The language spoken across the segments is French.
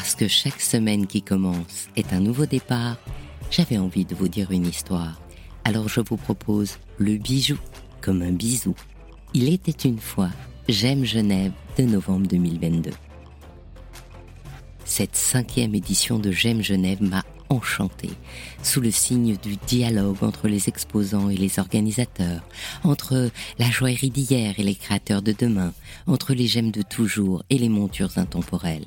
Parce que chaque semaine qui commence est un nouveau départ, j'avais envie de vous dire une histoire. Alors je vous propose le bijou comme un bisou. Il était une fois J'aime Genève de novembre 2022. Cette cinquième édition de J'aime Genève m'a enchanté, sous le signe du dialogue entre les exposants et les organisateurs, entre la joaillerie d'hier et les créateurs de demain, entre les gemmes de toujours et les montures intemporelles.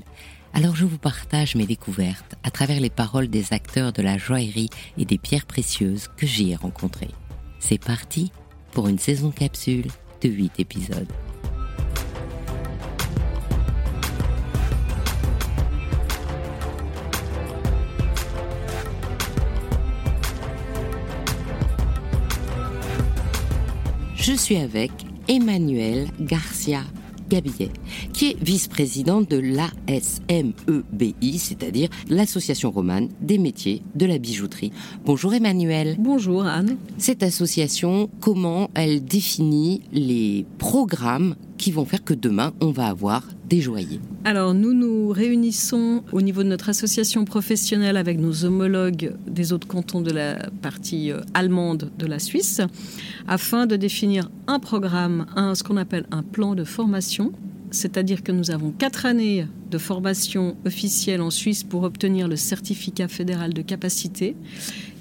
Alors je vous partage mes découvertes à travers les paroles des acteurs de la joaillerie et des pierres précieuses que j'y ai rencontrés. C'est parti pour une saison capsule de 8 épisodes. Je suis avec Emmanuel Garcia Gabillet, qui est vice-présidente de l'ASMEBI, c'est-à-dire l'Association romane des métiers de la bijouterie. Bonjour Emmanuel. Bonjour Anne. Cette association, comment elle définit les programmes qui vont faire que demain, on va avoir Alors, nous nous réunissons au niveau de notre association professionnelle avec nos homologues des autres cantons de la partie euh, allemande de la Suisse afin de définir un programme, un, ce qu'on appelle un plan de formation. C'est-à-dire que nous avons quatre années de formation officielle en Suisse pour obtenir le certificat fédéral de capacité.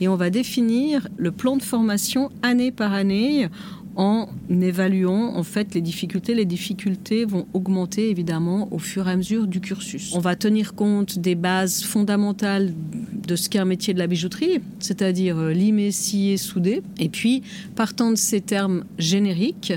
Et on va définir le plan de formation année par année en évaluant en fait les difficultés. Les difficultés vont augmenter évidemment au fur et à mesure du cursus. On va tenir compte des bases fondamentales de ce qu'est un métier de la bijouterie, c'est-à-dire euh, limer, scier, souder. Et puis, partant de ces termes génériques,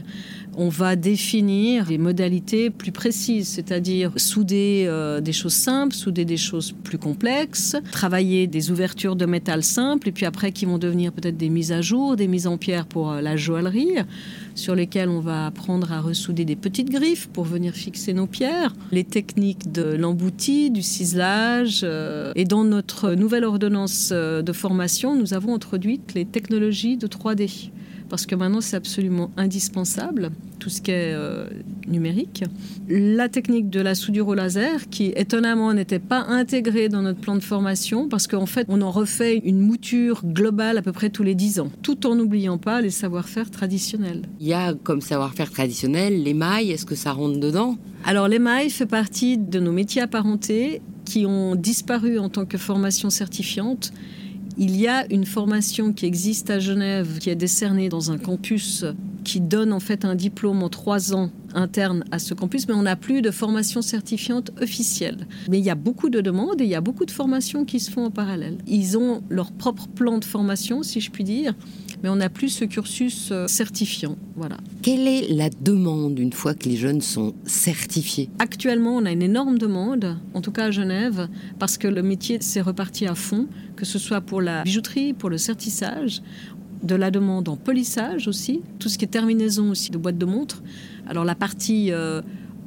on va définir les modalités plus précises, c'est-à-dire souder euh, des choses simples, souder des choses plus complexes, travailler des ouvertures de métal simples, et puis après qui vont devenir peut-être des mises à jour, des mises en pierre pour euh, la joaillerie, sur lesquelles on va apprendre à ressouder des petites griffes pour venir fixer nos pierres, les techniques de l'embouti, du ciselage. Euh, et dans notre nouvelle ordonnance de formation, nous avons introduit les technologies de 3D parce que maintenant c'est absolument indispensable, tout ce qui est euh, numérique. La technique de la soudure au laser, qui étonnamment n'était pas intégrée dans notre plan de formation, parce qu'en fait on en refait une mouture globale à peu près tous les 10 ans, tout en n'oubliant pas les savoir-faire traditionnels. Il y a comme savoir-faire traditionnel l'émail, est-ce que ça rentre dedans? Alors l'émail fait partie de nos métiers apparentés qui ont disparu en tant que formation certifiante il y a une formation qui existe à Genève, qui est décernée dans un campus qui donne en fait un diplôme en trois ans interne à ce campus, mais on n'a plus de formation certifiante officielle. Mais il y a beaucoup de demandes et il y a beaucoup de formations qui se font en parallèle. Ils ont leur propre plan de formation, si je puis dire, mais on n'a plus ce cursus euh, certifiant. Voilà. Quelle est la demande une fois que les jeunes sont certifiés? Actuellement, on a une énorme demande, en tout cas à Genève, parce que le métier s'est reparti à fond, que ce soit pour la bijouterie, pour le certissage de la demande en polissage aussi, tout ce qui est terminaison aussi de boîtes de montres. Alors la partie euh,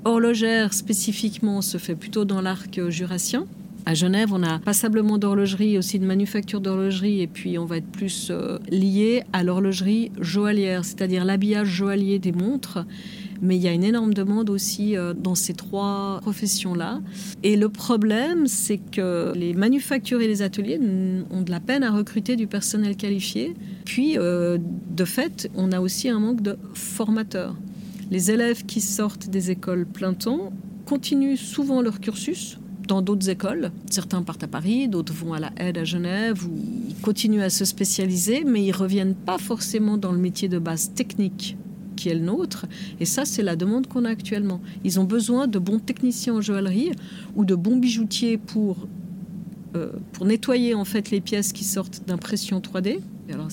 horlogère spécifiquement se fait plutôt dans l'arc jurassien. À Genève, on a passablement d'horlogerie, aussi de manufacture d'horlogerie, et puis on va être plus euh, lié à l'horlogerie joaillière, c'est-à-dire l'habillage joaillier des montres. Mais il y a une énorme demande aussi euh, dans ces trois professions-là. Et le problème, c'est que les manufactures et les ateliers ont de la peine à recruter du personnel qualifié. Puis, euh, de fait, on a aussi un manque de formateurs. Les élèves qui sortent des écoles plein temps continuent souvent leur cursus dans d'autres écoles. Certains partent à Paris, d'autres vont à la aide à Genève, ou ils continuent à se spécialiser, mais ils reviennent pas forcément dans le métier de base technique qui est le nôtre. Et ça, c'est la demande qu'on a actuellement. Ils ont besoin de bons techniciens en joaillerie ou de bons bijoutiers pour, euh, pour nettoyer en fait les pièces qui sortent d'impression 3D. Alors,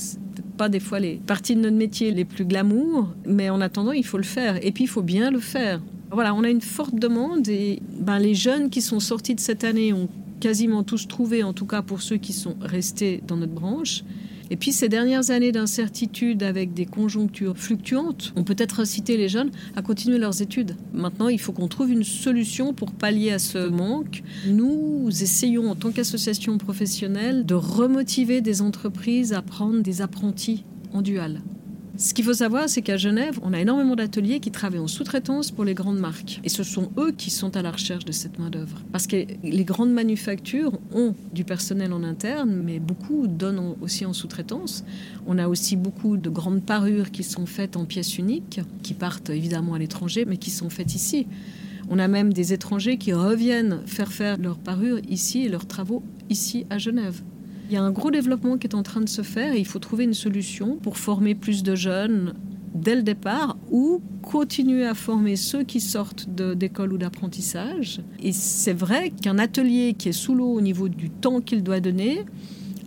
pas des fois les parties de notre métier les plus glamour, mais en attendant, il faut le faire. Et puis, il faut bien le faire. Voilà, on a une forte demande et ben, les jeunes qui sont sortis de cette année ont quasiment tous trouvé, en tout cas pour ceux qui sont restés dans notre branche. Et puis ces dernières années d'incertitude avec des conjonctures fluctuantes ont peut-être incité les jeunes à continuer leurs études. Maintenant, il faut qu'on trouve une solution pour pallier à ce manque. Nous essayons en tant qu'association professionnelle de remotiver des entreprises à prendre des apprentis en dual. Ce qu'il faut savoir, c'est qu'à Genève, on a énormément d'ateliers qui travaillent en sous-traitance pour les grandes marques. Et ce sont eux qui sont à la recherche de cette main-d'œuvre. Parce que les grandes manufactures ont du personnel en interne, mais beaucoup donnent aussi en sous-traitance. On a aussi beaucoup de grandes parures qui sont faites en pièces uniques, qui partent évidemment à l'étranger, mais qui sont faites ici. On a même des étrangers qui reviennent faire faire leurs parures ici et leurs travaux ici à Genève. Il y a un gros développement qui est en train de se faire et il faut trouver une solution pour former plus de jeunes dès le départ ou continuer à former ceux qui sortent d'école ou d'apprentissage. Et c'est vrai qu'un atelier qui est sous l'eau au niveau du temps qu'il doit donner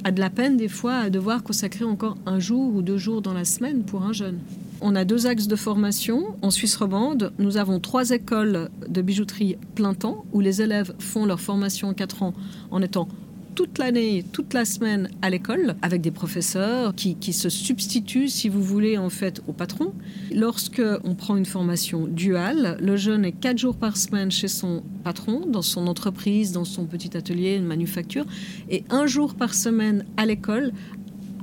a de la peine des fois à devoir consacrer encore un jour ou deux jours dans la semaine pour un jeune. On a deux axes de formation. En Suisse romande, nous avons trois écoles de bijouterie plein temps où les élèves font leur formation en quatre ans en étant toute l'année, toute la semaine à l'école avec des professeurs qui, se substituent, si vous voulez, en fait, au patron. Lorsque on prend une formation duale, le jeune est quatre jours par semaine chez son patron, dans son entreprise, dans son petit atelier, une manufacture, et un jour par semaine à l'école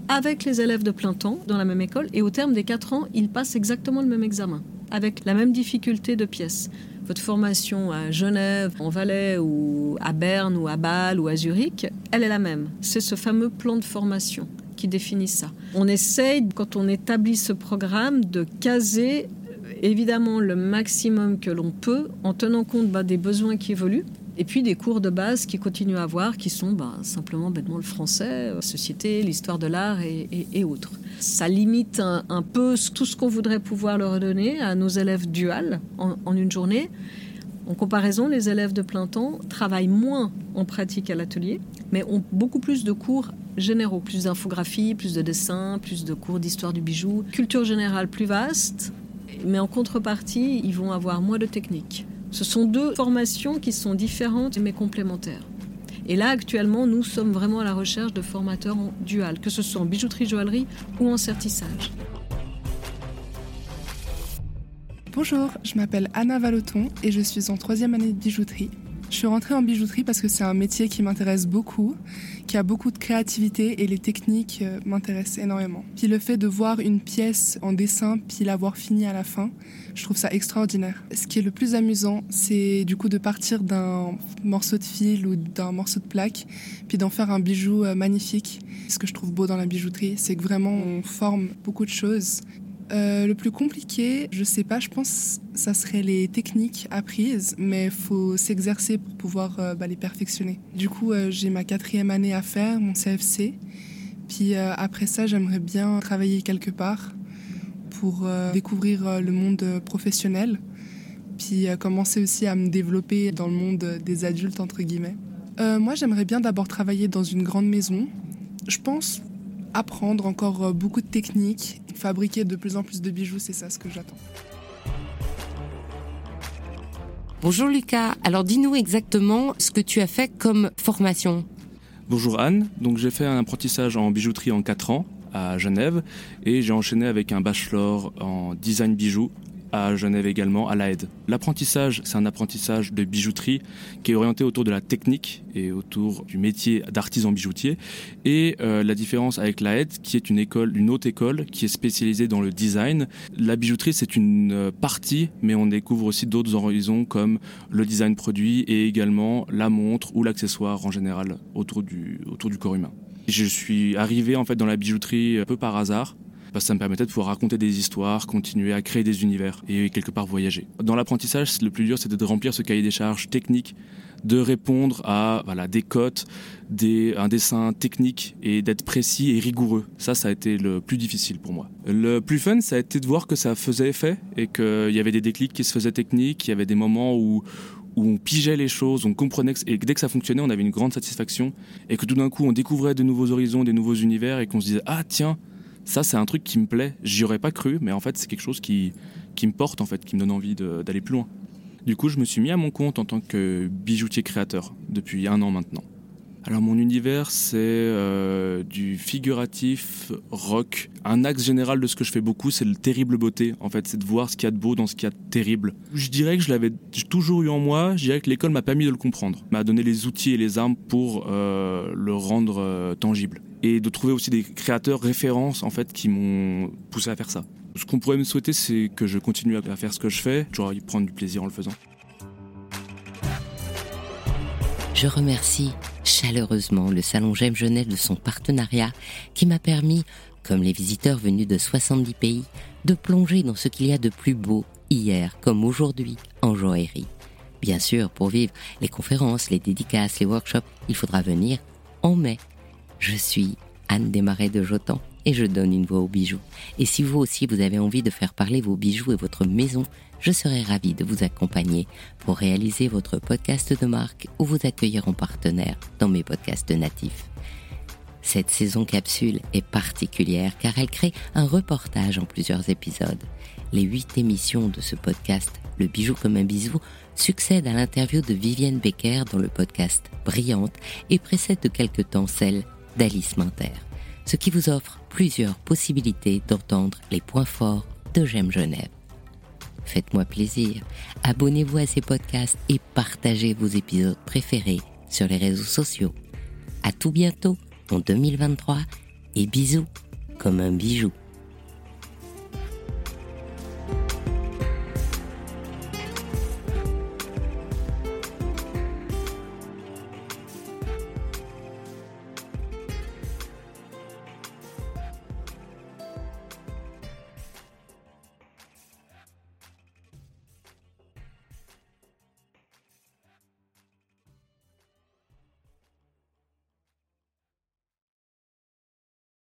avec les élèves de plein temps dans la même école. Et au terme des quatre ans, il passe exactement le même examen, avec la même difficulté de pièces votre formation à Genève, en Valais ou à Berne ou à Bâle ou à Zurich, elle est la même. C'est ce fameux plan de formation qui définit ça. On essaye, quand on établit ce programme, de caser évidemment le maximum que l'on peut en tenant compte bah, des besoins qui évoluent et puis des cours de base qui continuent à avoir, qui sont bah, simplement bêtement le français, la euh, société, l'histoire de l'art et, autres. Ça limite un, peu tout ce qu'on voudrait pouvoir leur donner à nos élèves duals en, une journée. En comparaison, les élèves de plein temps travaillent moins en pratique à l'atelier, mais ont beaucoup plus de cours généraux, plus d'infographie, plus de dessins, plus de cours d'histoire du bijou, culture générale plus vaste, mais en contrepartie, ils vont avoir moins de techniques. Ce sont deux formations qui sont différentes mais complémentaires. Et là, actuellement, nous sommes vraiment à la recherche de formateurs en dual, que ce soit en bijouterie, joaillerie ou en sertissage. Bonjour, je m'appelle Anna Valoton et je suis en troisième année de bijouterie. Je suis rentrée en bijouterie parce que c'est un métier qui m'intéresse beaucoup, qui a beaucoup de créativité et les techniques euh, m'intéressent énormément. Puis le fait de voir une pièce en dessin puis l'avoir finie à la fin, je trouve ça extraordinaire. Ce qui est le plus amusant, c'est du coup de partir d'un morceau de fil ou d'un morceau de plaque, puis d'en faire un bijou euh, magnifique. Ce que je trouve beau dans la bijouterie, c'est que vraiment on forme beaucoup de choses euh, le plus compliqué, je sais pas, je pense ça serait les techniques apprises, mais faut s'exercer pour pouvoir euh, bah, les perfectionner. Du coup, euh, j'ai ma quatrième année à faire, mon CFC. Puis après ça, j'aimerais bien travailler quelque part pour découvrir le monde professionnel, puis commencer aussi à me développer dans le monde des adultes, entre guillemets. moi, j'aimerais bien d'abord travailler dans une grande maison. Je pense apprendre encore beaucoup de techniques fabriquer de plus en plus de bijoux, c'est ça ce que j'attends. Bonjour Lucas, alors dis-nous exactement ce que tu as fait comme formation. Bonjour Anne, donc j'ai fait un apprentissage en bijouterie en 4 ans à Genève et j'ai enchaîné avec un bachelor en design bijoux à Genève également, à l'AED. L'apprentissage, c'est un apprentissage de bijouterie qui est orienté autour de la technique et autour du métier d'artisan bijoutier. Et euh, la différence avec l'AED, qui est une école, une haute école, qui est spécialisée dans le design. La bijouterie, c'est une euh, partie, mais on découvre aussi d'autres horizons comme le design produit et également la montre ou l'accessoire en général autour du, autour du corps humain. Je suis arrivé en fait dans la bijouterie un peu par hasard ça me permettait de pouvoir raconter des histoires, continuer à créer des univers et quelque part voyager. Dans l'apprentissage, le plus dur, c'était de remplir ce cahier des charges techniques, de répondre à voilà, des cotes, un dessin technique et d'être précis et rigoureux. Ça, ça a été le plus difficile pour moi. Le plus fun, ça a été de voir que ça faisait effet et qu'il y avait des déclics qui se faisaient techniques, il y avait des moments où, où on pigeait les choses, on comprenait et dès que ça fonctionnait, on avait une grande satisfaction et que tout d'un coup, on découvrait de nouveaux horizons, des nouveaux univers et qu'on se disait ah tiens, ça, c'est un truc qui me plaît. J'y aurais pas cru, mais en fait, c'est quelque chose qui, qui me porte, en fait, qui me donne envie d'aller plus loin. Du coup, je me suis mis à mon compte en tant que bijoutier créateur depuis un an maintenant. Alors mon univers, c'est euh, du figuratif rock. Un axe général de ce que je fais beaucoup, c'est le terrible beauté. En fait, c'est de voir ce qu'il y a de beau dans ce qu'il y a de terrible. Je dirais que je l'avais toujours eu en moi. Je dirais que l'école m'a permis de le comprendre, m'a donné les outils et les armes pour euh, le rendre euh, tangible et de trouver aussi des créateurs références en fait qui m'ont poussé à faire ça. Ce qu'on pourrait me souhaiter, c'est que je continue à faire ce que je fais, toujours y prendre du plaisir en le faisant. Je remercie chaleureusement le Salon J'aime Genève de son partenariat qui m'a permis, comme les visiteurs venus de 70 pays, de plonger dans ce qu'il y a de plus beau hier comme aujourd'hui en joaillerie. Bien sûr, pour vivre les conférences, les dédicaces, les workshops, il faudra venir en mai. Je suis Anne Desmarais de Jotan et je donne une voix aux bijoux. Et si vous aussi vous avez envie de faire parler vos bijoux et votre maison, je serai ravie de vous accompagner pour réaliser votre podcast de marque ou vous accueillir en partenaire dans mes podcasts natifs. Cette saison capsule est particulière car elle crée un reportage en plusieurs épisodes. Les huit émissions de ce podcast, Le bijou comme un bisou, succèdent à l'interview de Vivienne Becker dans le podcast Brillante et précède de quelque temps celle d'Alice Minter, ce qui vous offre plusieurs possibilités d'entendre les points forts de J'aime Genève. Faites-moi plaisir, abonnez-vous à ces podcasts et partagez vos épisodes préférés sur les réseaux sociaux. À tout bientôt en 2023 et bisous comme un bijou.